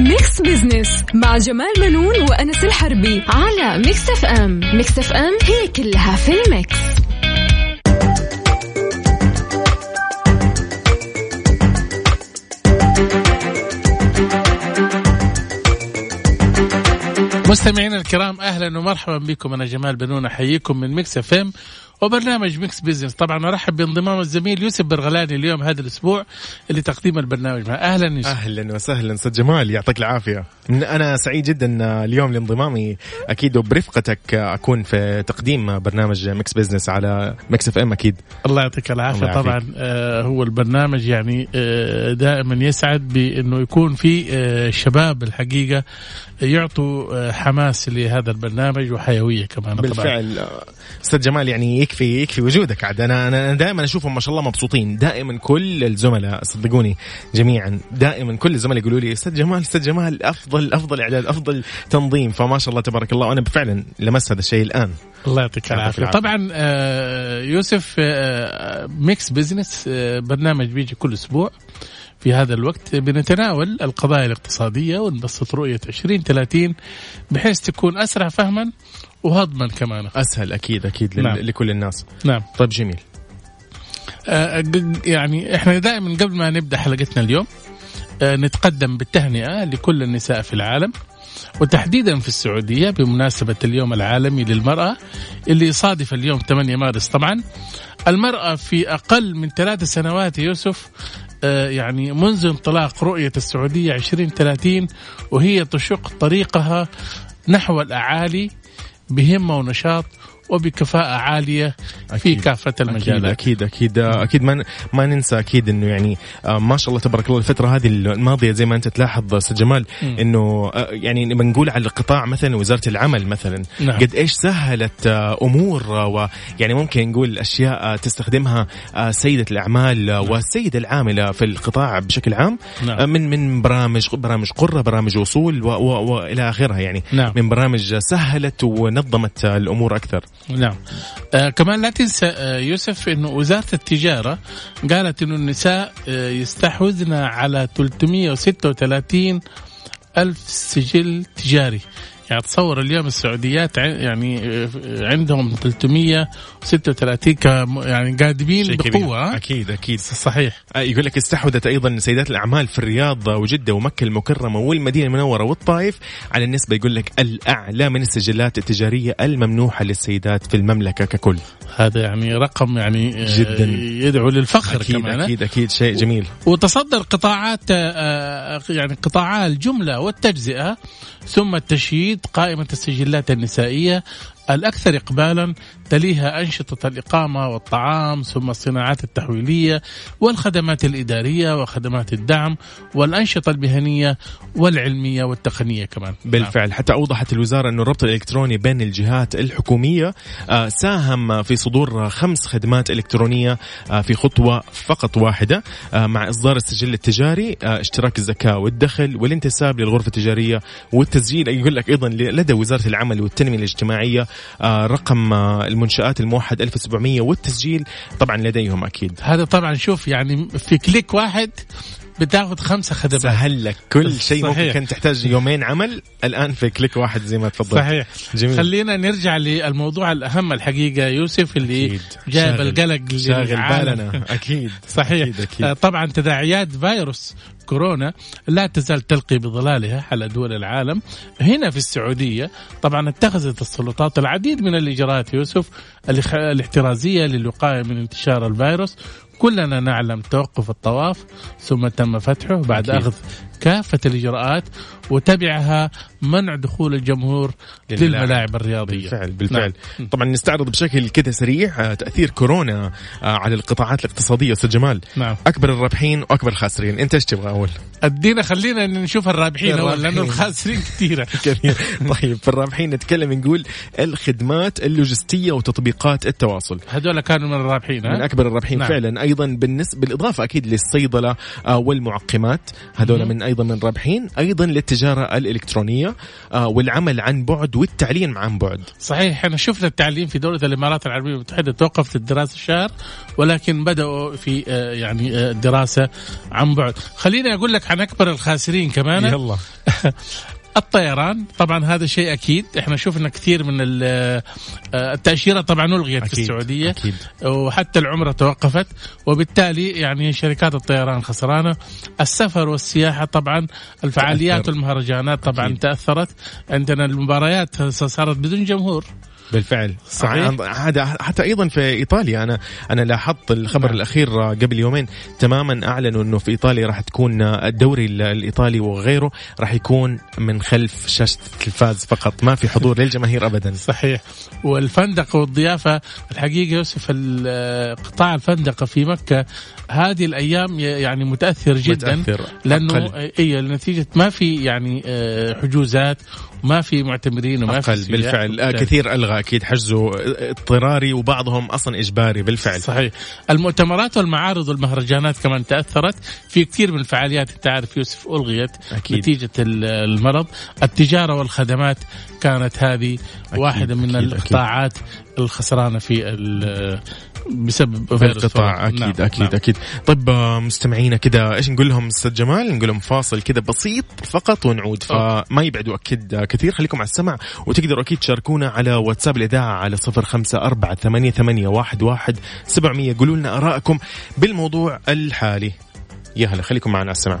Mix Business مع جمال بنون وأنس الحربي على Mix FM Mix FM هي كلها في ال mix. مستمعينا الكرام أهلا ومرحبا بكم. أنا جمال بنون أحييكم من ميكس اف ام وبرنامج ميكس بيزنس. طبعا أرحب بانضمام الزميل يوسف برغلاني اليوم هذا الأسبوع اللي تقديم البرنامج معه. أهلا يوسف. أهلا وسهلا. أستاذ جمال يعطيك العافية. أنا سعيد جدا اليوم لانضمامي. أكيد وبرفقتك أكون في تقديم برنامج Mix Business على Mix FM أكيد. الله يعطيك العافية. الله طبعا آه هو البرنامج يعني آه دائما يسعد بأنه يكون في آه شباب الحقيقة يعطوا آه حماس لهذا البرنامج وحيوية كمان. بالفعل. أستاذ جمال يعني يكفي يكفي وجودك. عاد أنا أنا دائما أشوفهم ما شاء الله مبسوطين. دائما كل الزملاء صدقوني جميعا دائما كل الزملاء يقولوا لي أستاذ جمال أستاذ جمال افضل أفضل إعداد أفضل تنظيم. فما شاء الله تبارك الله. وأنا فعلا لمست هذا الشيء الآن. الله يعطيك العافية. طبعا آه يوسف آه Mix Business آه برنامج بيجي كل أسبوع. في هذا الوقت بنتناول القضايا الاقتصادية ونبسط رؤية 2030 بحيث تكون أسرع فهما وهضما كمان. أسهل أكيد أكيد نعم. لكل الناس. نعم. طيب جميل. آه يعني إحنا دائما قبل ما نبدأ حلقتنا اليوم آه نتقدم بالتهنئة لكل النساء في العالم وتحديدا في السعودية بمناسبة اليوم العالمي للمرأة اللي يصادف اليوم 8 مارس. طبعا المرأة في أقل من ثلاث سنوات يوسف آه يعني منذ انطلاق رؤية السعودية 2030 وهي تشق طريقها نحو الأعالي بهمة ونشاط وبكفاءة عالية في كافة المجالات أكيد أكيد أكيد, أكيد ما, ما ننسى أكيد أنه يعني ما شاء الله تبارك الله الفترة هذه الماضية زي ما أنت تلاحظ أستاذ جمال أنه يعني بنقول على القطاع مثلا وزارة العمل مثلا نعم. قد إيش سهلت أمور ويعني ممكن نقول أشياء تستخدمها سيدة الأعمال نعم. والسيدة العاملة في القطاع بشكل عام نعم. من من برامج برامج قرة برامج وصول وإلى آخرها يعني نعم. من برامج سهلت ونظمت الأمور أكثر نعم. آه كمان لا تنسى آه يوسف إنه وزارة التجارة قالت إنه النساء آه يستحوذن على 336 ألف سجل تجاري. يعني تصور اليوم السعوديات يعني عندهم 336 ك يعني قادمين بقوة. أكيد أكيد. صحيح. يقول لك استحوذت أيضا سيدات الأعمال في الرياض وجدة ومكة المكرمة والمدينة المنورة والطائف على النسبة يقول لك الأعلى من السجلات التجارية الممنوحة للسيدات في المملكة ككل. هذا يعني رقم يعني جدا. يدعو للفخر أكيد كمان أكيد أكيد. شيء جميل. وتصدر قطاعات يعني قطاعا الجملة والتجزئة ثم التشييد قائمة السجلات النسائية الأكثر إقبالا تليها أنشطة الإقامة والطعام ثم الصناعات التحويلية والخدمات الإدارية وخدمات الدعم والأنشطة المهنية والعلمية والتقنية كمان بالفعل نعم. حتى أوضحت الوزارة أن الربط الإلكتروني بين الجهات الحكومية ساهم في صدور خمس خدمات إلكترونية في خطوة فقط واحدة مع إصدار السجل التجاري اشتراك الزكاة والدخل والانتساب للغرفة التجارية والتسجيل يقول لك أيضا لدى وزارة العمل والتنمية الاجتماعية رقم المنشآت الموحد 1700 والتسجيل طبعا لديهم أكيد. هذا طبعا شوف يعني في كليك واحد بتاخذ خمسة خدمات سهل لك كل شيء ممكن كان تحتاج يومين عمل الآن في كليك واحد زي ما تفضل صحيح جميل. خلينا نرجع للموضوع الأهم الحقيقة يوسف اللي أكيد. شاغل. القلق شاغل. بالنا أكيد صحيح أكيد أكيد. آه، طبعا تداعيات فيروس كورونا لا تزال تلقي بظلالها على دول العالم هنا في السعودية طبعا اتخذت السلطات العديد من الإجراءات يوسف الاحترازية للوقاية من انتشار الفيروس كلنا نعلم توقف الطواف ثم تم فتحه بعد أكيد. أخذ كافة الإجراءات وتبعها منع دخول الجمهور للملاعب. الرياضية بالفعل بالفعل نعم. طبعا نستعرض بشكل كده سريع آه، تأثير كورونا آه، على القطاعات الاقتصادية أستاذ جمال نعم أكبر الرابحين وأكبر الخاسرين أنت إيش تبغى أول أدينا خلينا نشوف الرابحين لأنه الرابحين. الخاسرين كثيرة كثير طيب في الرابحين نتكلم نقول الخدمات اللوجستية وتطبيقات التواصل هذول كانوا من الرابحين من ها؟ أكبر الرابحين نعم. فعلا أيضا بالنسبة بالإضافة أكيد للصيدلة آه، والمعقمات هذول. من أيضا من رابحين أيضا للتجارة الإلكترونية آه، والعمل عن بعد والتعليم عن بعد. صحيح إحنا شفنا التعليم في دولة الإمارات العربية المتحده توقفت الدراسة شهر ولكن بدأوا في آه، يعني آه، دراسة عن بعد. خليني أقول لك عن أكبر الخاسرين كمان. يلا. الطيران طبعا هذا شيء أكيد إحنا شفنا كثير من آه، التأشيرة طبعا الغيت في السعودية أكيد. وحتى العمرة توقفت وبالتالي يعني شركات الطيران خسرانة السفر والسياحة طبعا الفعاليات. والمهرجانات طبعا أكيد. تأثرت عندنا المباريات صارت بدون جمهور بالفعل صحيح. هذا حتى أيضا في إيطاليا أنا أنا لاحظت الخبر نعم. الأخير قبل يومين تماما أعلنوا إنه في إيطاليا راح تكون الدوري ال- الإيطالي وغيره راح يكون من خلف شاشة التلفاز فقط ما في حضور للجماهير ابدا صحيح والفندق والضيافة الحقيقة يوسف قطاع الفندقة في مكة هذه الأيام ي- يعني متأثر جدا متأثر. أقل. اي نتيجة ما في يعني آه، حجوزات وما في معتمرين وما في أقل سياح. بالفعل آه كثير ألغى أكيد حجزه اضطراري وبعضهم أصلا إجباري بالفعل. صحيح. المؤتمرات والمعارض والمهرجانات كمان تأثرت في كثير من الفعاليات. أنت عارف يوسف ألغيت أكيد. نتيجة ال- المرض. التجارة والخدمات كانت هذه أكيد، واحدة من أكيد، القطاعات الخسرانة في ال- بسبب في القطاع. أكيد نعم، أكيد نعم. أكيد طيب آه، مستمعينا كده إيش نقول لهم أستاذ جمال؟ نقول لهم فاصل كده بسيط فقط ونعود. فما يبعدوا أكيد آه، كثير. خليكم على السمع وتقدروا أكيد تشاركونا على واتساب الإذاعة على صفر خمسة أربعة ثمانية, ثمانية واحد, واحد. سبعمية قولوا لنا آرائكم بالموضوع الحالي. يا هلا خليكم معنا على السمع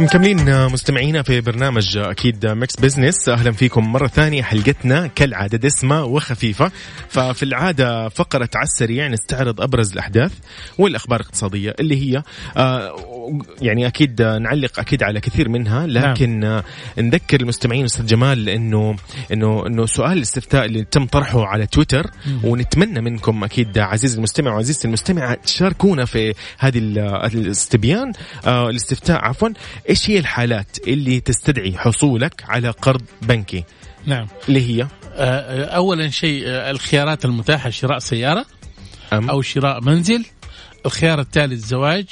مكملين آه، مستمعينا في برنامج آه، أكيد آه، Mix Business أهلا فيكم مرة ثانية حلقتنا كالعادة دسمة وخفيفة. ففي العادة فقرة على السريع نستعرض أبرز الأحداث والأخبار الاقتصادية اللي هي يعني أكيد نعلق أكيد على كثير منها. لكن آه، نذكر المستمعين أستاذ جمال إنه إنه إنه سؤال الاستفتاء اللي تم طرحه على تويتر ونتمنى منكم أكيد عزيزي المستمع وعزيزتي المستمعة تشاركونا في هذه ال- الاستبيان الاستفتاء عفوا. إيش هي الحالات اللي تستدعي حصولك على قرض بنكي؟ نعم. اللي هي؟ آه، أولا شيء آه، الخيارات المتاحة شراء سيارة أم. أو شراء منزل. الخيار الثالث زواج.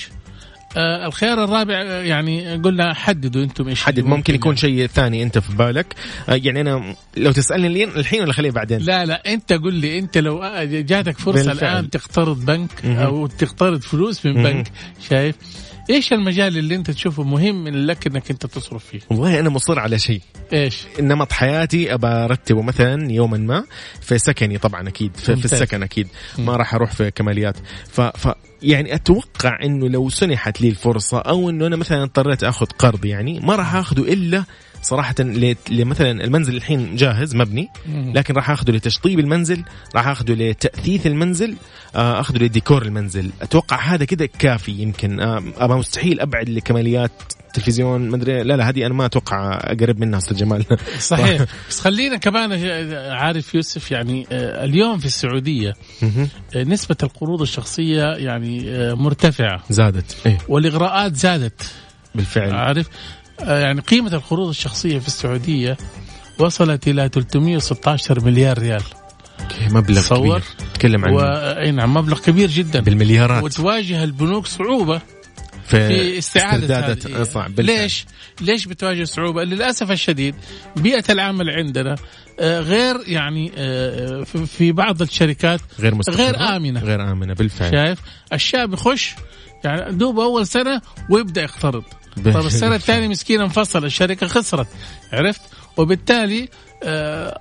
آه، الخيار الرابع آه، يعني قلنا حددوا أنتم إيش حدد. اللي ممكن يكون شيء ثاني أنت في بالك. آه، يعني أنا لو تسألني الحين ولا خليه بعدين؟ لا لا أنت قل لي. أنت لو جاتك فرصة بالفعل. الآن تقترض بنك. أو تقترض فلوس من. بنك شايف؟ إيش المجال اللي أنت تشوفه مهم لك إنك أنت تصرف فيه؟ والله أنا مصر على شيء. إيش؟ نمط حياتي أبى ارتبه مثلا يوما ما في سكني طبعا أكيد في, في. السكن أكيد. ما راح أروح في كماليات. ف, ف يعني أتوقع إنه لو سنحت لي الفرصة أو إنه أنا مثلا اضطريت آخذ قرض يعني ما راح آخذه إلا صراحة ل- لمثلا المنزل الحين جاهز مبني. لكن راح أخذه لتشطيب المنزل راح أخذه لتأثيث المنزل آه، أخذه لديكور المنزل. أتوقع هذا كذا كافي يمكن. آه، ابى مستحيل أبعد لكماليات تلفزيون مدري لا لا هذه أنا ما أتوقع أقرب منها أستاذ جمال. صحيح. بس خلينا كمان عارف يوسف يعني آه، اليوم في السعودية نسبة القروض الشخصية يعني مرتفعة. زادت إيه. والإغراءات زادت. بالفعل. عارف؟ يعني قيمة القروض الشخصية في السعودية وصلت إلى 316 مليار ريال مبلغ تصور. كبير تكلم عن و... أي نعم مبلغ كبير جدا بالمليارات وتواجه البنوك صعوبة في استعادة استرداد هذه. صعب. ليش؟ ليش بتواجه صعوبة؟ للأسف الشديد بيئة العمل عندنا آه، غير يعني آه، في- في بعض الشركات غير مستقرة غير آمنة. غير آمنة بالفعل شايف؟ الشاب يخش يعني دوب أول سنة ويبدأ يقترض. طب السنة الثانية مسكين انفصل الشركة خسرت عرفت؟ وبالتالي آه،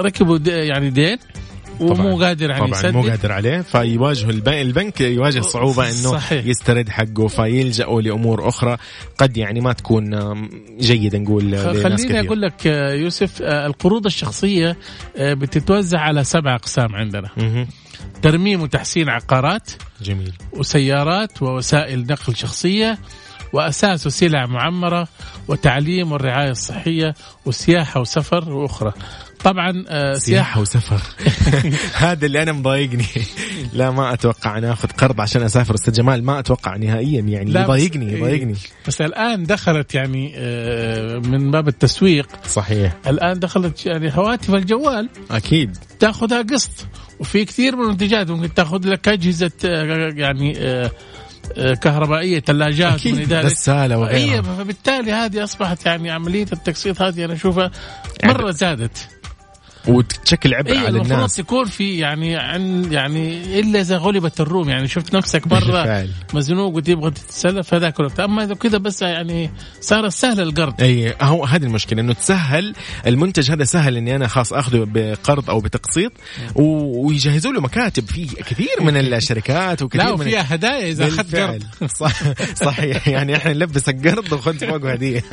ركبوا د- يعني دين ومو قادر يعني طبعا مو قادر عليه فيواجه الب- البنك يواجه صعوبة إنه صحيح. يسترد حقه فيلجأوا لأمور أخرى قد يعني ما تكون آم، جيدة نقول خليني أقول لك آه، يوسف آه، القروض الشخصية آه، بتتوزع على سبع أقسام عندنا مهم. ترميم وتحسين عقارات جميل وسيارات ووسائل نقل شخصية وأساس وسلع معمرة وتعليم والرعاية الصحية وسياحة وسفر وأخرى. طبعا آه سياحه وسفر. هذا اللي أنا مضايقني. لا ما أتوقع ان آخذ قرض عشان أسافر. أستاذ جمال ما أتوقع نهائيا يعني. يضايقني يضايقني. بس الآن دخلت يعني آه من باب التسويق. صحيح. الآن دخلت يعني هواتف الجوال. أكيد. تأخذها قسط. وفي كثير من المنتجات ممكن تأخذ لك أجهزة آه، يعني آه، كهربائية ثلاجات غسالة وغيرها. فبالتالي هذه أصبحت يعني عملية التقسيط هذه أنا أشوفها مرة يعني زادت. وتشكل عبء إيه على الناس. المفروض يكون في يعني عن يعني إلا إذا غلبت الروم يعني شفت نفسك مره مزنوق وتبغى تتسلف هذاك الوقت. أما إذا كذا بس يعني صار سهل القرض. أي هو هذه المشكلة إنه تسهل المنتج هذا سهل إني أنا خلاص أخذه بقرض أو بتقسيط ويجهزوا له مكاتب. في كثير من الشركات وكثير لا وفيها هدايا إذا أخذت قرض. صح صحيح. يعني إحنا نلبسك قرض وخذ فوقه هديه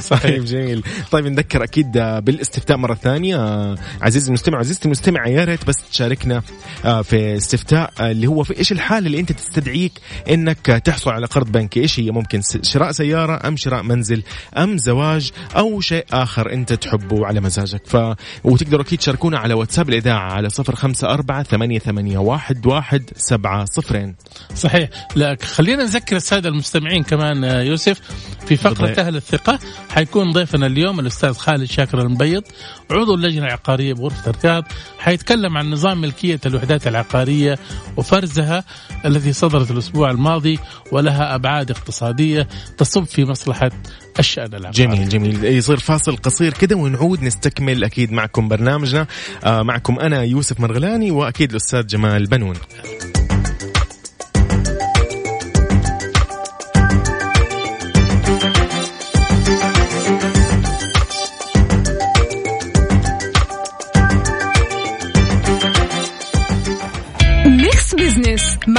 صحيح جميل. طيب نذكر أكيد بالإستفتاء مرة ثانية عزيزي المستمع عزيزتي المستمع يا ريت بس تشاركنا آه، في استفتاء آه، اللي هو في إيش الحالة اللي أنت تستدعيك إنك تحصل على قرض بنكي؟ إيش هي؟ ممكن شراء سيارة أم شراء منزل أم زواج أو شيء آخر أنت تحبه على مزاجك. ف وتقدروا أكيد تشاركونا على واتساب الإذاعة على صفر خمسة أربعة ثمانية, ثمانية واحد, واحد سبعة صفرين. صحيح. لا خلينا نذكر السادة المستمعين كمان آه، يوسف في فقرة أهل الثقة. حيكون ضيفنا اليوم الأستاذ خالد شاكر المبيض عضو اللجنة العقارية بغرفة الرياض حيتكلم عن نظام ملكية الوحدات العقارية وفرزها التي صدرت الأسبوع الماضي ولها أبعاد اقتصادية تصب في مصلحة الشأن العقاري. جميل جميل. يصير فاصل قصير كده ونعود نستكمل أكيد معكم برنامجنا. آه معكم أنا يوسف مرغلاني وأكيد الأستاذ جمال بنون.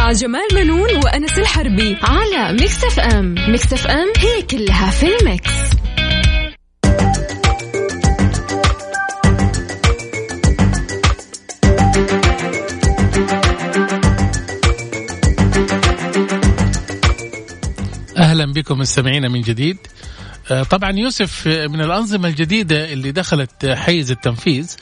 مع جمال بنون وانس الحربي على Mix FM Mix FM هي كلها في ال mix. أهلا بكم مستمعينا من جديد. آه، طبعا يوسف من الأنظمة الجديدة اللي دخلت حيز التنفيذ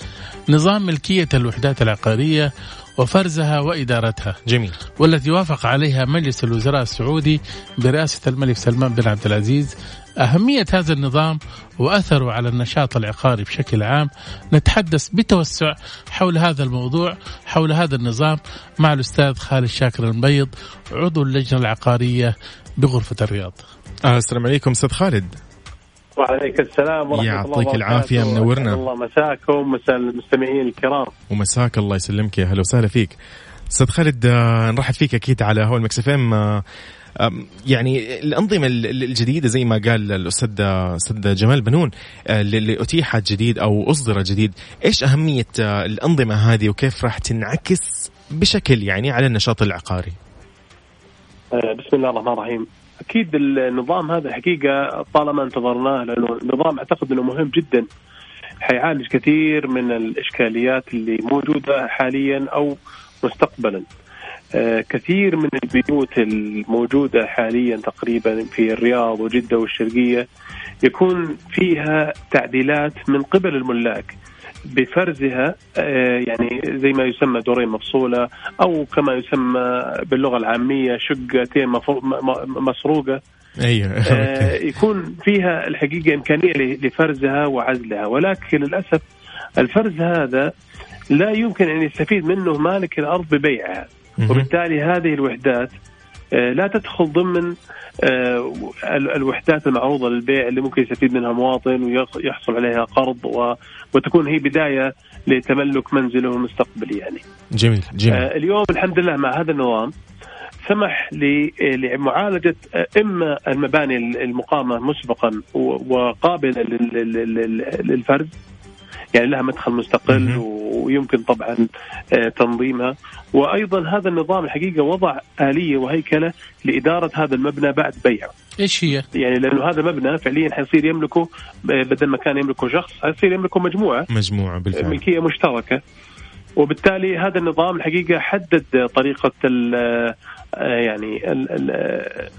نظام ملكية الوحدات العقارية وفرزها وإدارتها. جميل. والتي وافق عليها مجلس الوزراء السعودي برئاسة الملك سلمان بن عبد العزيز أهمية هذا النظام وأثره على النشاط العقاري بشكل عام. نتحدث بتوسع حول هذا الموضوع حول هذا النظام مع الأستاذ خالد شاكر المبيض عضو اللجنة العقارية بغرفة الرياض. السلام عليكم أستاذ خالد. وعليك السلام ورحمة الله يعطيك العافية منورنا. الله مساكم مساء المستمعين الكرام. ومساك الله يسلمك. يا هلا وسهلا فيك. أستاذ خالد آه، نرحب فيك أكيد على هو المكس إف آه، يعني الأنظمة الجديدة زي ما قال الأستاذ أستاذ جمال بنون آه، اللي اتيحت جديد أو أصدرت جديد إيش أهمية الأنظمة هذه وكيف راح تنعكس بشكل يعني على النشاط العقاري؟ بسم الله الرحمن الرحيم. أكيد النظام هذا الحقيقة طالما انتظرناه لأنه النظام أعتقد إنه مهم جدا حيعالج كثير من الإشكاليات اللي موجودة حاليا أو مستقبلا. آه كثير من البيوت الموجودة حاليا تقريبا في الرياض وجدة والشرقية يكون فيها تعديلات من قبل الملاك بفرزها آه، يعني زي ما يسمى دورين مفصولة أو كما يسمى باللغة العامية شقتين مسروقة. أيوه. آه، يكون فيها الحقيقة إمكانية لفرزها وعزلها. ولكن للأسف الفرز هذا لا يمكن أن يستفيد منه مالك الأرض ببيعها. وبالتالي هذه الوحدات لا تدخل ضمن آه، الوحدات المعروضة للبيع اللي ممكن يستفيد منها مواطن ويحصل عليها قرض وتكون هي بداية لتملك منزله المستقبلي يعني. جميل جميل. آه، اليوم الحمد لله مع هذا النظام سمح لمعالجة إما المباني المقامة مسبقا وقابلة للفرز يعني لها مدخل مستقل ويمكن طبعا آه، تنظيمها وأيضا هذا النظام الحقيقة وضع آلية وهيكلة لإدارة هذا المبنى بعد بيعه. إيش هي؟ يعني لأنه هذا مبنى فعليا حيصير يملكه آه، بدل ما كان يملكه شخص حيصير يملكه مجموعة مجموعة بالفعل ملكيه مشتركة وبالتالي هذا النظام الحقيقة حدد طريقة آه، يعني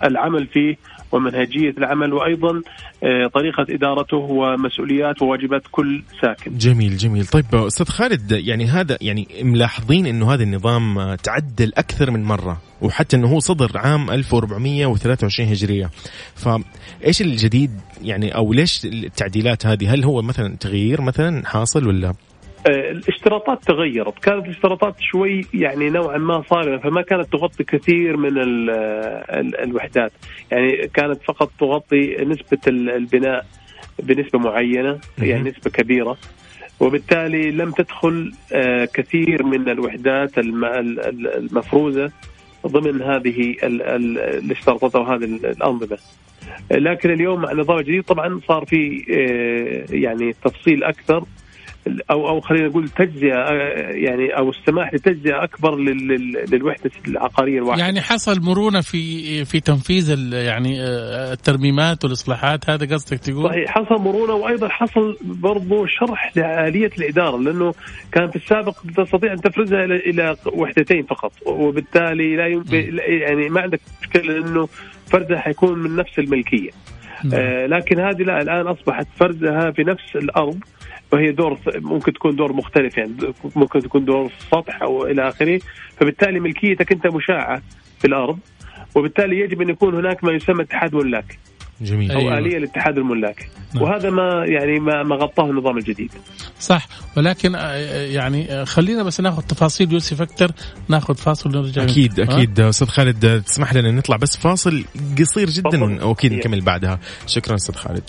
العمل فيه ومنهجية العمل وأيضا آه، طريقة إدارته ومسؤوليات وواجبات كل ساكن. جميل جميل. طيب أستاذ خالد يعني هذا يعني ملاحظين إنه هذا النظام تعدل أكثر من مرة وحتى إنه هو صدر عام 1423 هجرية. فايش الجديد يعني أو ليش التعديلات هذه؟ هل هو مثلا تغيير مثلا حاصل ولا؟ آه، الاشتراطات تغيرت. كانت الاشتراطات شوي يعني نوعا ما صارمة فما كانت تغطي كثير من ال ال الوحدات. يعني كانت فقط تغطي نسبة البناء بنسبة معينة يعني نسبة كبيرة. وبالتالي لم تدخل آه، كثير من الوحدات المفروزة ضمن هذه الاشتراطات أو هذه الأنظمة. لكن اليوم مع النظام الجديد طبعا صار في آه، يعني تفصيل أكثر. أو أو خلينا نقول تجزئة يعني أو السماح لتجزئة أكبر للوحدة العقارية الواحدة يعني حصل مرونة في في تنفيذ يعني آه، الترميمات والإصلاحات هذا قصدك تقول؟ صحيح حصل مرونة وأيضا حصل برضو شرح لآلية الإدارة لأنه كان في السابق تستطيع أن تفرزها إلى إلى وحدتين فقط وبالتالي لا يعني ما عندك مشكلة انه فردها حيكون من نفس الملكية. آه لكن هذه لا الآن أصبحت فردها في نفس الأرض وهي دور ممكن تكون دور مختلف يعني ممكن تكون دور سطح أو إلى آخره. فبالتالي ملكيتك أنت مشاعة في الأرض وبالتالي يجب أن يكون هناك ما يسمى اتحاد ملاك. جميل. أو أيوة. آلية لاتحاد الملاك. نعم. وهذا ما يعني ما ما غطاه النظام الجديد. صح. ولكن آه، آه، يعني آه، خلينا بس ناخذ تفاصيل يوسف أكثر ناخذ فاصل ونرجع. أكيد من... أكيد. أستاذ خالد تسمح لنا نطلع بس فاصل قصير جدا وأكيد نكمل بعدها. شكرا أستاذ خالد.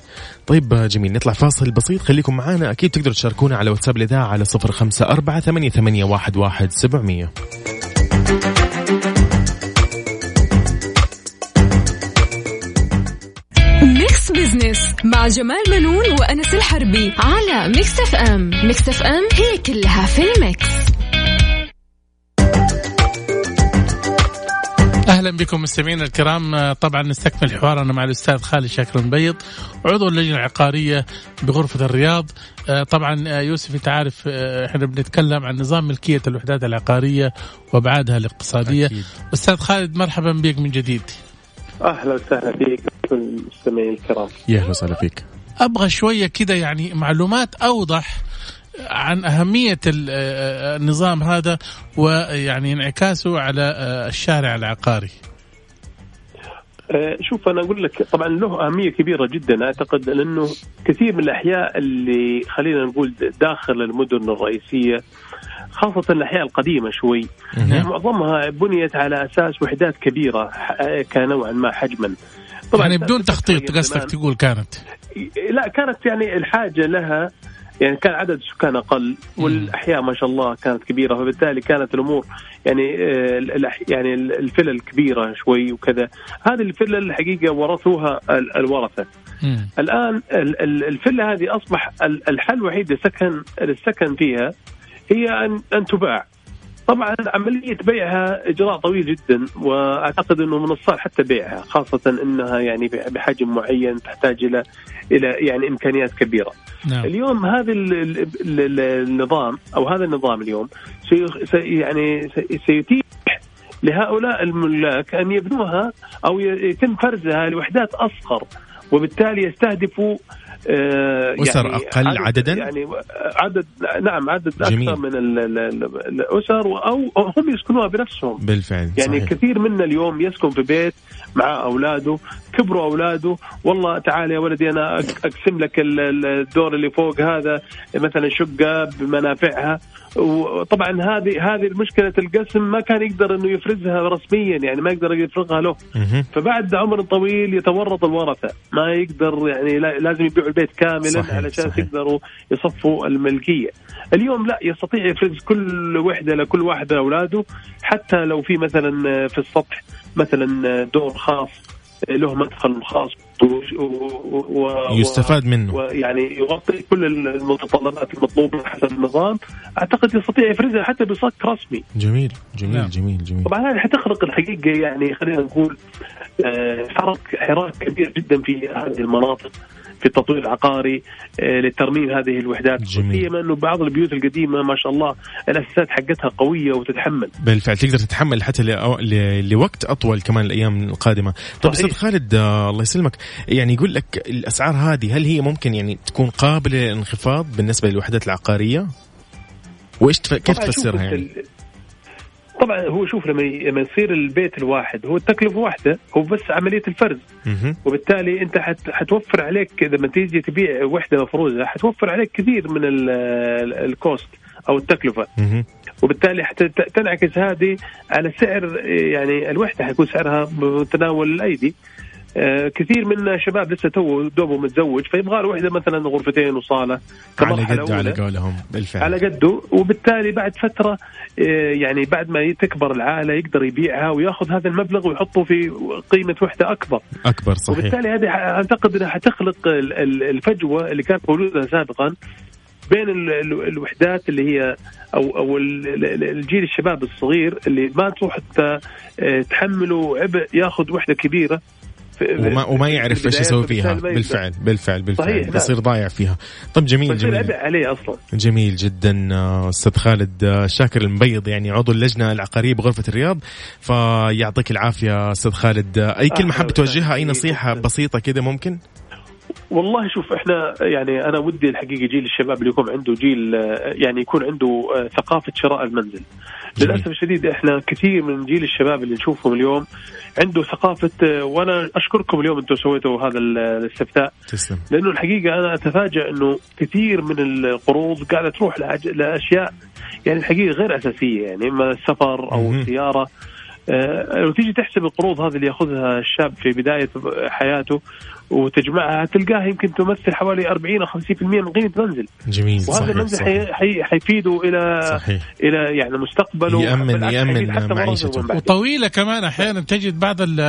طيب جميل. نطلع فاصل بسيط. خليكم معنا أكيد تقدروا تشاركونا على واتساب الإذاعة على 0548811700 Mix Business مع جمال بنون وأنس الحربي على Mix FM Mix FM هي كلها في ال mix. أهلا بكم مستمعينا الكرام. طبعا نستكمل حوارنا مع الأستاذ خالد شاكر بيض عضو اللجنة العقارية بغرفة الرياض. طبعا يوسف أنت عارف إحنا بنتكلم عن نظام ملكية الوحدات العقارية وأبعادها الاقتصادية. أكيد. أستاذ خالد مرحبا بك من جديد. أهلا وسهلا فيك المستمعين الكرام. يا أهلا وسهلا فيك. أبغى شوية كده يعني معلومات أوضح عن أهمية النظام هذا ويعني انعكاسه على الشارع العقاري. أه، شوف أنا أقول لك طبعا له أهمية كبيرة جدا. أعتقد لأنه كثير من الأحياء اللي خلينا نقول داخل المدن الرئيسية خاصة الأحياء القديمة شوي. معظمها بنيت على أساس وحدات كبيرة كنوعا ما حجما. طبعا يعني بدون تخطيط قصدك تقول كانت؟ لا كانت يعني الحاجة لها يعني كان عدد السكان أقل والأحياء ما شاء الله كانت كبيرة فبالتالي كانت الأمور يعني آه، يعني الفلل كبيرة شوي وكذا. هذه الفلل الحقيقة ورثوها الورثة. الآن الفلة هذه أصبح الحل الوحيد للسكن للسكن فيها هي ان أن تباع طبعا عملية بيعها إجراء طويل جدا وأعتقد أنه من الصعب حتى بيعها خاصة أنها يعني بحجم معين تحتاج إلى إلى يعني إمكانيات كبيرة نعم. اليوم هذا النظام أو هذا النظام اليوم يعني سيتيح لهؤلاء الملاك أن يبنوها أو يتم فرزها لوحدات أصغر وبالتالي يستهدفوا آه، أسر يعني أقل عدد عددا؟ يعني عدد نعم عدد جميل. أكثر من الأسر أو هم يسكنوها بنفسهم بالفعل يعني صحيح. كثير منا اليوم يسكن في بيت مع أولاده كبروا أولاده والله تعال يا ولدي أنا أقسم لك الدور اللي فوق هذا مثلا شقة بمنافعها وطبعا هذه هذه المشكلة القسم ما كان يقدر إنه يفرزها رسميا يعني ما يقدر يفرغها له. فبعد عمر طويل يتورط الورثة. ما يقدر يعني لازم يبيعوا البيت كاملا صحيح علشان صحيح. يقدروا يصفوا الملكية. اليوم لا يستطيع يفرز كل وحدة لكل واحد من أولاده حتى لو في مثلا في السطح مثلا دور خاص. له مدخل خاص و... يستفاد منه. ويعني يغطي كل المتطلبات المطلوبة حسب النظام. أعتقد يستطيع يفرزها حتى بصك رسمي. جميل جميل نعم. جميل جميل. طبعا هذه حتخلق الحقيقة يعني خلينا نقول حرك حراك كبير جدا في هذه المناطق في التطوير العقاري آه، لترميم هذه الوحدات. سيما إنه بعض البيوت القديمة ما شاء الله الأساسات حقتها قوية وتتحمل. بالفعل تقدر تتحمل حتى لأو- ل- لوقت أطول كمان الأيام القادمة. طيب. أستاذ خالد آه الله يسلمك. يعني يقول لك الأسعار هذه هل هي ممكن يعني تكون قابلة للانخفاض بالنسبة للوحدات العقارية؟ وإيش تف... كيف تفسرها يعني؟ طبعا هو شوف لما لما يصير البيت الواحد هو التكلفة واحدة هو بس عملية الفرز. وبالتالي أنت حت حتوفر عليك لما تيجي تبيع وحدة مفروزه حتوفر عليك كثير من ال- ال- ال cost أو التكلفة. وبالتالي حتنعكس هذه على سعر يعني الوحدة حيكون سعرها بمتناول الأيدي كثير من الشباب لسه تو دوبه متزوج فيبغى له وحده مثلا غرفتين وصالة. على كمرحلة قد على. قولهم بالفعل. على قده. وبالتالي بعد فترة آه، يعني بعد ما تكبر العائلة يقدر يبيعها ويأخذ هذا المبلغ ويحطه في قيمة وحدة أكبر. أكبر صحيح. وبالتالي هذه أعتقد إنها حتخلق ال- ال- الفجوة اللي كانت موجودة سابقا بين ال- ال- الوحدات اللي هي أو أو ال- ال- الجيل الشباب الصغير اللي ما تروح آه، تحمله عبء يأخذ وحدة كبيرة. وما وما يعرف إيش يسوي فيها. بالفعل بالفعل بالفعل. بيصير ضايع فيها. طب جميل جميل. عليه أصلا. جميل جدا أستاذ خالد. شاكر المبيض يعني عضو اللجنة العقارية بغرفة الرياض. فيعطيك العافية أستاذ خالد. أي كلمة حاب توجهها؟ أي. نصيحة بسيطة كده ممكن؟ والله شوف إحنا يعني أنا ودي الحقيقة جيل الشباب اللي يكون عنده جيل آه، يعني يكون عنده آه، ثقافة شراء المنزل. للأسف الشديد إحنا كثير من جيل الشباب اللي نشوفهم اليوم عنده ثقافة آه، وأنا أشكركم اليوم أنتم سويتوا هذا ال- الاستفتاء تسلم لأنه الحقيقة أنا أتفاجأ إنه كثير من القروض قاعدة تروح لأج- لأشياء يعني الحقيقة غير أساسية يعني إما السفر أو. السيارة آه، لو تيجي تحسب القروض هذه اللي يأخذها الشاب في بداية حياته وتجمعها تلقاها يمكن تمثل حوالي 40 أو 50% من قيمة منزل جميل وهذا صحيح المنزل صحيح حي- حي- حيفيده إلى صحيح إلى يعني مستقبله يأمن- بالعكس يأمن حيفيد حتى معيشته. وطويلة كمان أحيانا تجد بعض ال-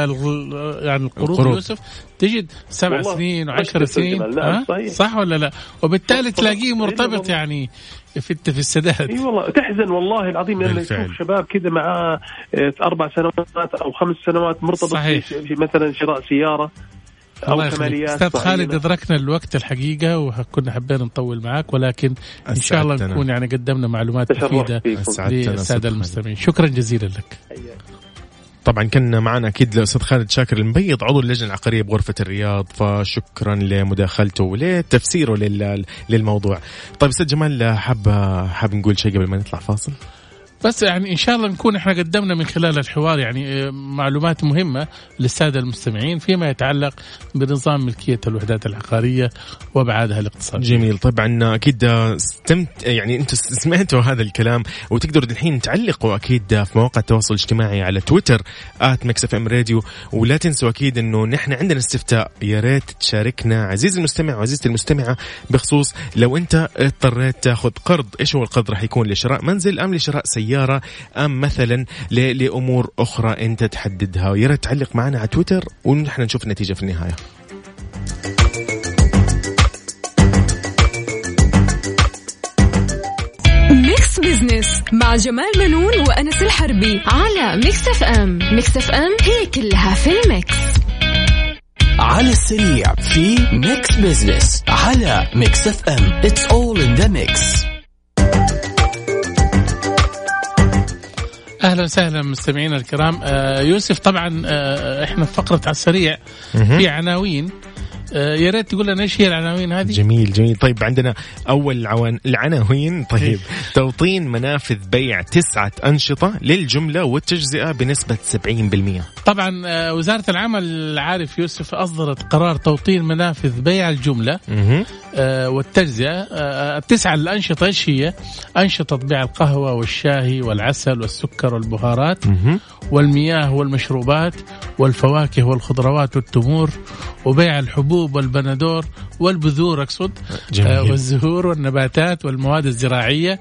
يعني القروض القروض. يوسف تجد سبع سنين وعشر سنين؟ صحيح. صح ولا لا وبالتالي تلاقيه. مرتبط. يعني في الت- في السداد إي والله تحزن والله العظيم لما. تشوف شباب كذا معاه أربع سنوات أو خمس سنوات مرتبط صحيح. في مثلا شراء سيارة الله يخليك. أستاذ خالد. ادركنا الوقت الحقيقة وكنا حبينا نطول معك ولكن إن شاء الله. نكون يعني قدمنا معلومات مفيده للسادة. المستمعين. شكرا جزيلا لك. طبعا كان معنا أكيد الاستاذ خالد شاكر المبيض عضو اللجنة العقارية بغرفة الرياض فشكرا لمداخلته ولتفسيره لل- للموضوع. طيب أستاذ جمال حاب حاب نقول شيء قبل ما نطلع فاصل؟ بس يعني إن شاء الله نكون إحنا قدمنا من خلال الحوار يعني آه، معلومات مهمة للسادة المستمعين فيما يتعلق بنظام ملكية الوحدات العقارية وابعادها الاقتصادية. جميل. طبعا أكيد استمت يعني أنتم سمعتوا هذا الكلام وتقدروا الحين تعلقوا أكيد في مواقع التواصل الاجتماعي على تويتر إف إم راديو. ولا تنسوا أكيد إنه نحن عندنا استفتاء. يا ريت تشاركنا عزيزي المستمع وعزيزتي المستمعة بخصوص لو أنت اضطريت تاخذ قرض. إيش هو القرض راح يكون لشراء منزل أم لشراء سيارة أم مثلا ل- لأمور أخرى انت تحددها يا ريت تعلق معنا على تويتر ونحن نشوف النتيجة في النهاية. Mix Business مع جمال بنون وأنس الحربي على Mix FM Mix FM هي كلها في ال mix. على السريع في Mix Business على Mix FM it's all in the mix أهلا وسهلا مستمعينا الكرام. آه يوسف طبعا آه إحنا في فقرة على السريع. في عناوين. يا ريت تقول لنا إيش هي العناوين هذه؟ جميل جميل طيب عندنا أول العوان العناوين طيب توطين منافذ بيع تسعة أنشطة للجملة والتجزئة بنسبة 70% طبعا آه وزارة العمل عارف يوسف أصدرت قرار توطين منافذ بيع الجملة. آه، والتجزئة آه، التسعة الأنشطة إيش هي؟ أنشطة بيع القهوة والشاي والعسل والسكر والبهارات. والمياه والمشروبات والفواكه والخضروات والتمور وبيع الحبوب والبندور والبذور جميل. آه، والزهور والنباتات والمواد الزراعية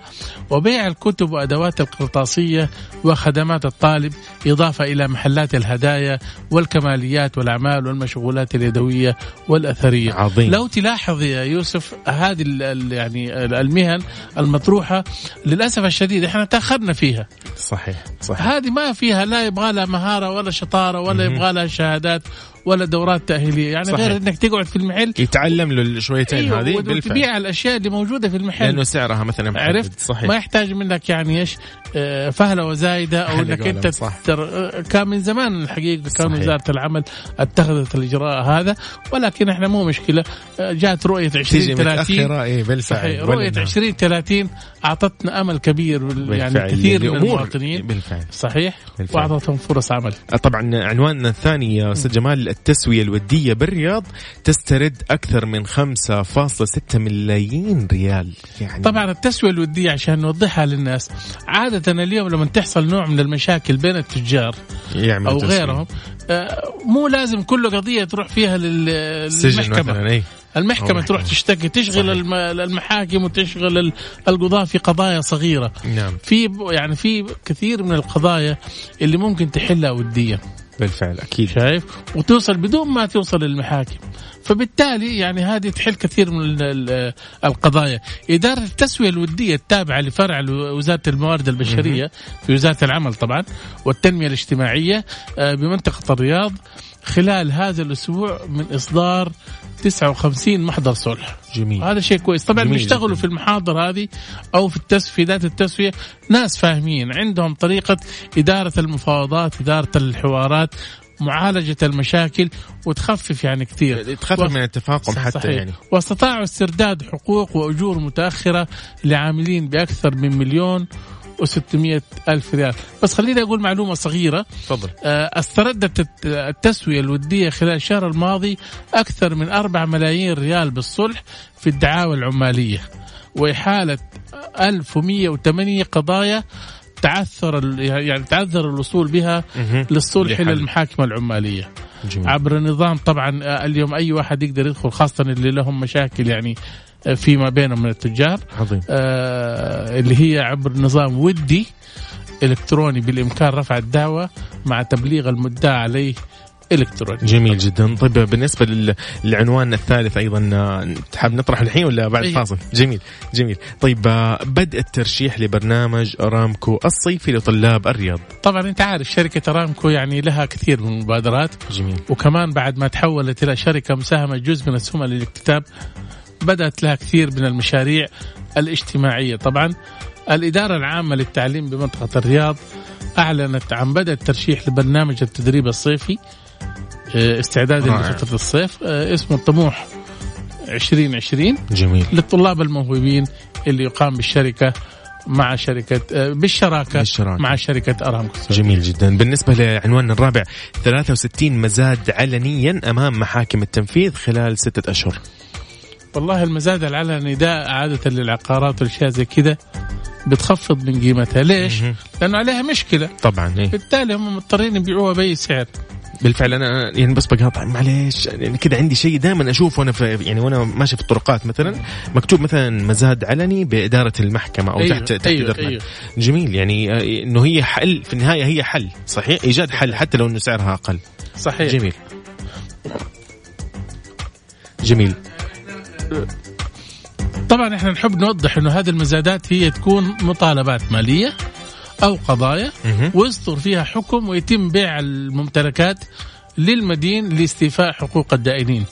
وبيع الكتب وأدوات القرطاسية وخدمات الطالب إضافة إلى محلات الهدايا والكماليات والأعمال والمشغولات اليدوية والأثرية عظيم. لو تلاحظ يا يوسف هذه يعني المهن المطروحة للأسف الشديد إحنا تأخرنا فيها صحيح صحيح هذه ما فيها لا يبغى لها مهارة ولا شطارة ولا يبغى لها شهادات ولا دورات تأهيلية. يعني صحيح. غير إنك تقعد في المحل. يتعلم له الشويتين أيوة، هذه بالفعل. وتبيع الأشياء اللي موجودة في المحل. لأنه سعرها مثلا. عرفت؟ صحيح. ما يحتاج منك يعني إيش آه، فهلوه زايده أو إنك أنت صح. تر... آه، كان من زمان الحقيقة كان صحيح. وزارة العمل اتخذت الإجراء هذا ولكن إحنا مو مشكلة. آه، جات رؤية تيجي 2030 متأخرة اي بالفعل. رؤية إنها- 2030 أعطتنا أمل كبير يعني بالفعل كثير من المواطنين. بالفعل. صحيح؟ بالفعل. وأعطتهم فرص عمل. طبعا عنواننا الثاني يا أستاذ جمال التسوية الودية بالرياض تسترد أكثر من 5.6 ملايين ريال يعني طبعا التسوية الودية عشان نوضحها للناس عادة اليوم لما تحصل نوع من المشاكل بين التجار يعمل أو تسوية. غيرهم آه، مو لازم كل قضية تروح فيها لل- سجن للمحكمة مثلا إي المحكمة أو تروح. تشتكي تشغل صحيح. الم- المحاكم وتشغل ال- القضاة في قضايا صغيرة نعم في يعني في كثير من القضايا اللي ممكن تحلها وديا بالفعل أكيد. شايف؟ وتوصل بدون ما توصل للمحاكم. فبالتالي يعني هذه تحل كثير من ال- ال- القضايا. إدارة التسوية الودية التابعة لفرع وزارة الموارد البشرية في وزارة العمل طبعا والتنمية الاجتماعية آه، بمنطقة الرياض خلال هذا الأسبوع من إصدار 59 محضر صلح. جميل. هذا شيء كويس. طبعا جميل بيشتغلوا. في المحاضر هذه أو في التسفيدات التسويه ناس فاهمين. عندهم طريقة إدارة المفاوضات إدارة الحوارات معالجة المشاكل وتخفف يعني كثير. تخفف وف- من التفاقم حتى صحيح. يعني. واستطاعوا استرداد حقوق وأجور متأخرة لعاملين بأكثر من مليون و600 ألف ريال بس خليني أقول معلومة صغيرة تفضل آه، استردت الت- التسوية الودية خلال الشهر الماضي أكثر من 4 ملايين ريال بالصلح في الدعاوى العمالية وإحالة 1108 قضايا تعثر يعني تعذر الوصول بها. للصلح. إلى المحاكم العمالية جميل. عبر نظام طبعا آه، اليوم أي واحد يقدر يدخل خاصة اللي لهم مشاكل يعني فيما بينهم من التجار عظيم. آه، اللي هي عبر نظام ودي إلكتروني بالإمكان رفع الدعوة مع تبليغ المدعى عليه إلكتروني. جميل جدا. طيب بالنسبة لل- للعنوان الثالث أيضا آه، تحب نطرح الحين ولا بعد أي. فاصل؟ جميل جميل. طيب آه، بدء الترشيح لبرنامج أرامكو الصيفي لطلاب الرياض. طبعا أنت عارف شركة أرامكو يعني لها كثير من المبادرات. جميل. وكمان بعد ما تحولت إلى شركة مساهمة جزء من اسهمها للاكتتاب بدأت لها كثير من المشاريع الاجتماعية. طبعا الإدارة العامة للتعليم بمنطقة الرياض أعلنت عن بدء الترشيح لبرنامج التدريب الصيفي آه، استعدادا. لفترة الصيف آه، اسمه الطموح 2020 جميل. للطلاب الموهوبين اللي يقام بالشركة مع شركة آه، بالشراكة, بالشراكة. مع شركة أرامكو جميل جدا. بالنسبة لعنواننا الرابع 63 مزاد علنيا أمام محاكم التنفيذ خلال ستة أشهر. والله المزاد العلني ده عادة للعقارات والأشياء زي كده بتخفض من قيمتها. ليش؟ لأنه عليها مشكلة. طبعا إيه. بالتالي هم مضطرين يبيعوها بأي سعر. بالفعل أنا يعني بس بقاطع معليش يعني كذا عندي شيء دائما أشوف وأنا في يعني وأنا ماشي في الطرقات مثلا مكتوب مثلا مزاد علني بإدارة المحكمة أو أيوة، تحت تحت أيوة، إدارة أيوة. جميل يعني آه، إنه هي حل في النهاية هي حل صحيح؟ إيجاد حل حتى لو إنه سعرها أقل. صحيح. جميل. جميل. طبعا إحنا نحب نوضح إنه هذه المزادات هي تكون مطالبات مالية أو قضايا. ويصدر فيها حكم ويتم بيع الممتلكات للمدين لاستيفاء حقوق الدائنين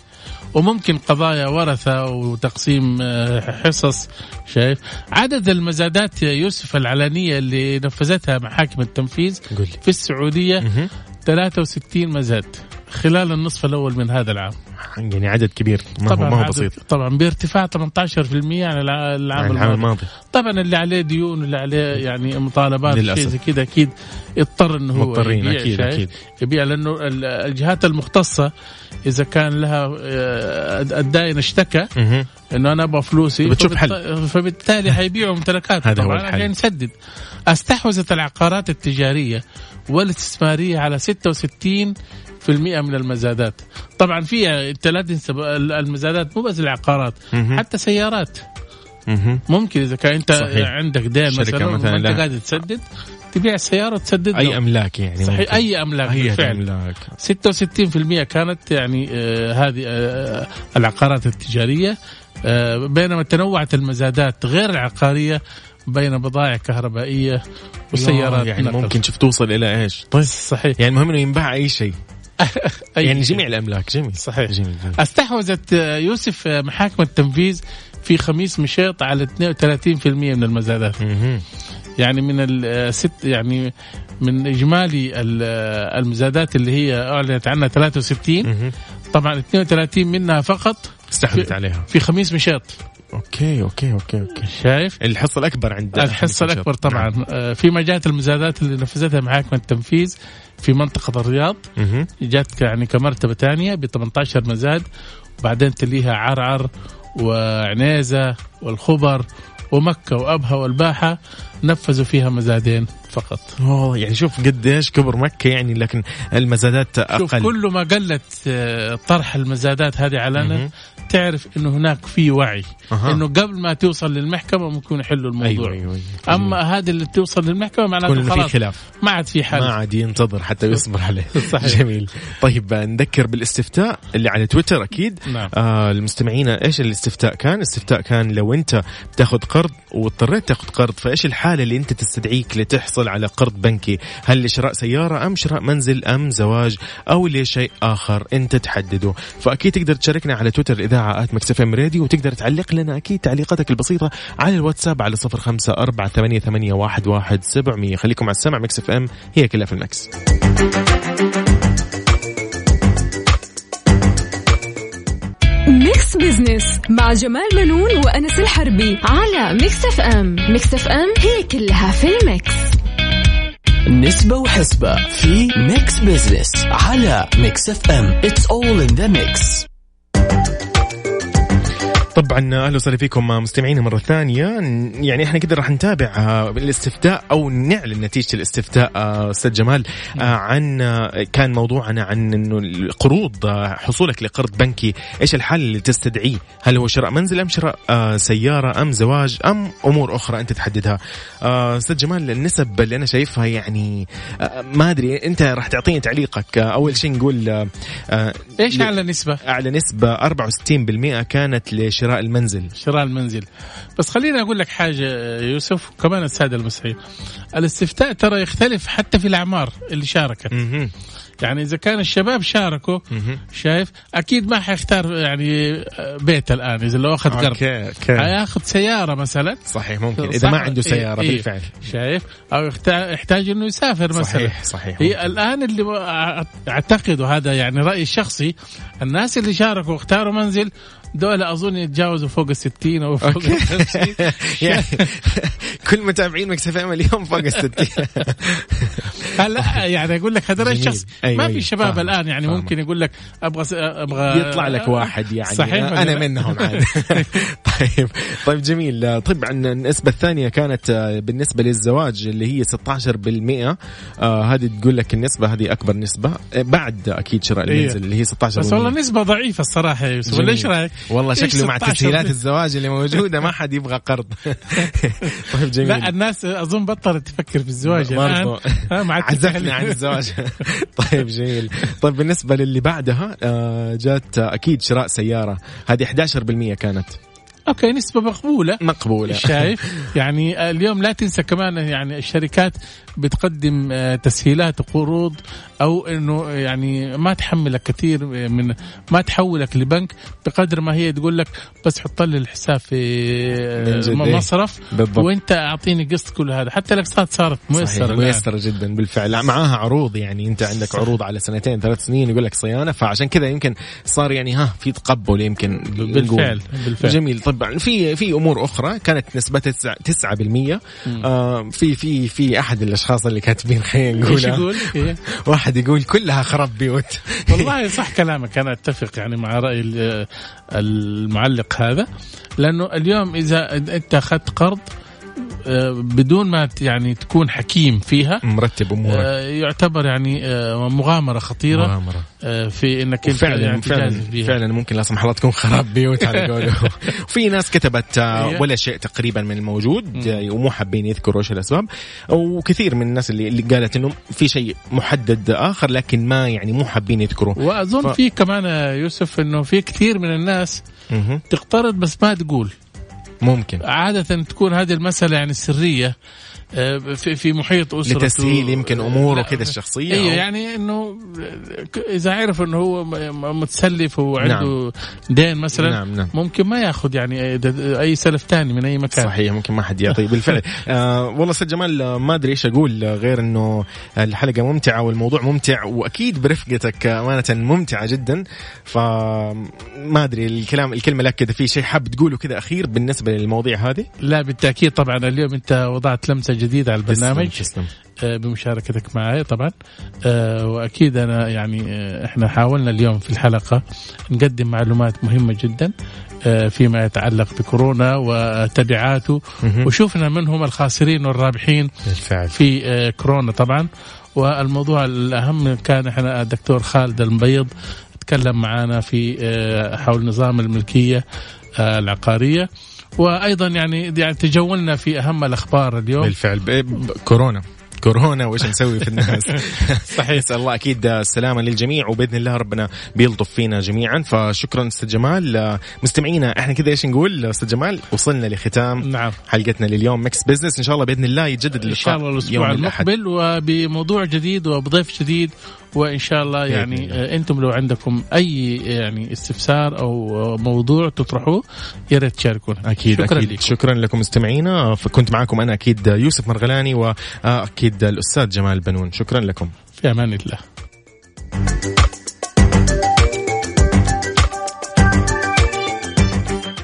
وممكن قضايا ورثة وتقسيم آه، حصص شايف عدد المزادات يا يوسف العلنية اللي نفذتها محاكم التنفيذ في السعودية مهم. 63 مزاد خلال النصف الأول من هذا العام. يعني عدد كبير. ما هو ما هو بسيط. طبعا بارتفاع 18% عن الع- العام عن العام الماضي. الماضي. طبعا اللي عليه ديون واللي عليه يعني مطالبات. شيء زي كذا أكيد اضطر إنه هو مضطرين يبيع أكيد؟ أكيد. يبيع لأنه ال- الجهات المختصة إذا كان لها آه، الدائن اشتكى. إنه أنا أبغى فلوسي بتشوف فبالت- فبالتالي حيبيعوا ممتلكات هذا هو طبعا الحل. عشان يسدد أستحوذت العقارات التجارية والاستثمارية على 66 في المئة من المزادات طبعا في انت لا تنسى المزادات مو بس العقارات. حتى سيارات. ممكن إذا كان أنت صحيح. عندك دين مثلا مثلاً لها- قاعد تسدد تبيع السيارة وتسدد أي. أملاك يعني صحيح ممكن. أي أملاك أي أملاك 66% كانت يعني آه هذه آه العقارات التجارية آه بينما تنوعت المزادات غير العقارية بين بضائع كهربائية وسيارات يعني نقل. ممكن شوف توصل إلى إيش؟ طيب صحيح. يعني المهم إنه ينباع أي شيء. يعني جميع الأملاك جميل. صحيح. جميل. استحوذت يوسف محاكم التنفيذ في خميس مشيط على 32% من المزادات. يعني من الست يعني من إجمالي ال- المزادات اللي هي أعلنت عنها 63 مهم. طبعا 32 منها فقط استحوذت عليها. في خميس مشيط. okay okay okay okay شايف الحصه الأكبر عند الحصه الأكبر. طبعا نعم. آه، فيما جاءت المزادات اللي نفذتها محاكم التنفيذ في منطقة الرياض مهم. جات يعني كمرتبة ثانية ب 18 مزاد وبعدين تليها عرعر وعنيزة والخبر ومكة وأبها والباحة نفذوا فيها مزادين فقط أوه يعني شوف قديش كبر مكة يعني لكن المزادات شوف أقل كل ما قلت آه، طرح المزادات هذه علنا. تعرف إنه هناك في وعي أها. إنه قبل ما توصل للمحكمة ممكن يحلوا الموضوع أيوه أيوه, أيوة. أما هذه اللي توصل للمحكمة معناته كل في خلاص خلاف ما عاد في حل ما عاد ينتظر حتى يصبر عليه صحيح. جميل طيب نذكر بالاستفتاء اللي على تويتر أكيد نعم. آه المستمعين إيش الاستفتاء كان الاستفتاء كان لو أنت بتاخذ قرض واضطريت تاخذ قرض فإيش الحالة اللي أنت تستدعيك لتحصل على قرض بنكي. هل لشراء سيارة أم شراء منزل أم زواج أو لشيء آخر؟ انت تحدده فأكيد تقدر تشاركنا على تويتر at Mix FM Radio وتقدر تعلق لنا أكيد تعليقاتك البسيطة على الواتساب على صفر خمسة أربعة ثمانية, ثمانية واحد, واحد سبعمية. خليكم على السمع. Mix FM هي كلها في ال mix Mix Business مع جمال منون وأنس الحربي على Mix FM. Mix FM هي كلها في ال mix. نسبة وحسبة في Mix Business على Mix F M it's all in the mix. طبعا أهلا وسهلا فيكم مستمعينا مرة ثانية يعني إحنا كده راح نتابع آه، الاستفتاء أو نعلن نتيجة الاستفتاء آه، أستاذ جمال آه، عن آه، كان موضوعنا عن إنه القروض حصولك لقرض بنكي إيش الحل اللي تستدعيه؟ هل هو شراء منزل أم شراء سيارة أم زواج أم أمور أخرى أنت تحددها؟ أستاذ جمال النسب اللي أنا شايفها يعني ما أدري أنت راح تعطيني تعليقك أول شيء نقول إيش أعلى نسبة أعلى نسبة 64% كانت لشراء المنزل. شراء المنزل. بس خليني أقول لك حاجة يوسف وكمان السادة المستمعين الاستفتاء ترى يختلف حتى في الأعمار اللي شاركت. يعني إذا كان الشباب شاركوا. شايف؟ أكيد ما حيختار يعني بيت الآن إذا لو أخذ قرض. حياخذ سيارة مثلا. صحيح ممكن. إذا صح؟ ما عنده سيارة إيه، إيه. بالفعل. شايف؟ أو يحتاج, إنه يسافر مثلا. صحيح صحيح هي. الآن اللي أعتقد وهذا يعني رأيي الشخصي الناس اللي شاركوا واختاروا منزل دول أظن يتجاوزوا فوق ال 60 أو فوق ال 50 يعني كل متابعين مكس اليوم فوق ال 60 لا يعني أقول لك هذا. الشخصي أيوة، ما أيوة. في شباب فاهمك. الآن يعني. ممكن يقول لك أبغى أبغى يطلع لك واحد يعني صحيح أنا؟ منهم عاد طيب طيب جميل طبعا النسبة الثانية كانت آه، بالنسبة للزواج اللي هي 16% آه هذه تقول لك النسبة هذه أكبر نسبة آه، بعد أكيد شراء إيه. المنزل اللي هي 16% بس والله نسبة ضعيفة الصراحة يا يوسف ولا. إيش رأيك؟ والله شكله مع 16 تسهيلات الزواج اللي موجودة ما حد يبغى قرض. طيب جميل. لا الناس أظن بطلت تفكر في الزواج الآن. عزفنا. عن الزواج. طيب جميل. طيب بالنسبة للي بعدها آه، جات أكيد شراء سيارة. هذه 11% كانت. أوكي نسبة مقبولة. مقبولة. شايف؟ يعني اليوم لا تنسى كمان يعني الشركات بتقدم آه، تسهيلات وقروض أو إنه يعني ما تحملك كثير من ما تحولك لبنك بقدر ما هي تقول لك بس حط لي الحساب في آه،. مصرف بالضبط. وأنت أعطيني قسط كل هذا. حتى الأقساط صارت ميسرة. ميسرة جدا بالفعل. معاها عروض يعني. أنت عندك عروض على سنتين ثلاث سنين يقول لك صيانة. فعشان كذا يمكن صار يعني ها في تقبل يمكن بالفعل. بالفعل. جميل. طبعا في في أمور أخرى كانت نسبتها 9% آه في في في أحد الاشخاص اللي كاتبين خلينا إيش نقول يقول؟ إيه. واحد يقول كلها خراب بيوت والله صح كلامك أنا أتفق يعني مع رأي ال- المعلق هذا لأنه اليوم إذا أنت أخذت قرض بدون ما يعني تكون حكيم فيها مرتب أمورك آه، يعتبر يعني آه، مغامرة خطيرة مغامرة. آه، في إنك أنت فعلا يعني فعلا بيها. فعلا ممكن لا سمح الله تكون خراب بيوت على قوله في ناس كتبت آه،. ولا شيء تقريبا من الموجود آه، ومو حابين يذكروا إيش الأسباب وكثير من الناس اللي اللي قالت إنه في شيء محدد آخر لكن ما يعني مو حابين يذكروا وأظن ف- في كمان يوسف إنه في كثير من الناس. تقترض بس ما تقول ممكن. عادة تكون هذه المسألة يعني سرية. في في محيط أسرته. لتسهيل يمكن أموره لا، كذا الشخصية أيوه يعني إنه ك- إذا عرف إنه هو متسلف وعنده دين مثلا نعم نعم. ممكن ما ياخذ يعني أي سلف ثاني من أي مكان. صحيح ممكن ما حد يعطي بالفعل. آه والله أستاذ جمال آه، ما أدري إيش أقول آه، غير إنه الحلقة ممتعة والموضوع ممتع وأكيد برفقتك آه، أمانة ممتعة جدا. فما أدري الكلام الكلمة لك كذا في شيء حاب تقوله كذا أخير بالنسبة للمواضيع هذه؟ لا بالتأكيد طبعا. اليوم أنت وضعت لمسة جديدة على البرنامج. تسلم, تسلم. آه، بمشاركتك معي طبعا. آه، وأكيد أنا يعني آه، إحنا حاولنا اليوم في الحلقة نقدم معلومات مهمة جدا فيما يتعلق بكورونا وتبعاته. مهم. وشوفنا من هم الخاسرين والرابحين بالفعل. في كورونا طبعا. والموضوع الأهم كان إحنا الدكتور خالد المبيض تكلم معنا في حول نظام الملكية العقارية. وأيضا يعني يعني تجولنا في أهم الأخبار اليوم. بالفعل. كورونا. كورونا وايش نسوي في الناس؟ صحيح نسال الله. أكيد السلامة للجميع وبإذن الله ربنا بيلطف فينا جميعا. فشكرا أستاذ جمال. مستمعينا إحنا كذا إيش نقول؟ أستاذ جمال وصلنا لختام نعم. حلقتنا لليوم. Mix Business إن شاء الله بإذن الله يتجدد إن اللقاء شاء الله الأسبوع. المقبل وبموضوع جديد وبضيف جديد وإن شاء الله يعني. آه، أنتم لو عندكم أي يعني استفسار أو موضوع تطرحوه يا ريت تشاركونا. أكيد شكرا أكيد. لكم. شكرا لكم مستمعينا. فكنت معكم أنا أكيد يوسف مرغلاني وأكيد الأستاذ جمال بنون. شكرا لكم. في أمان الله.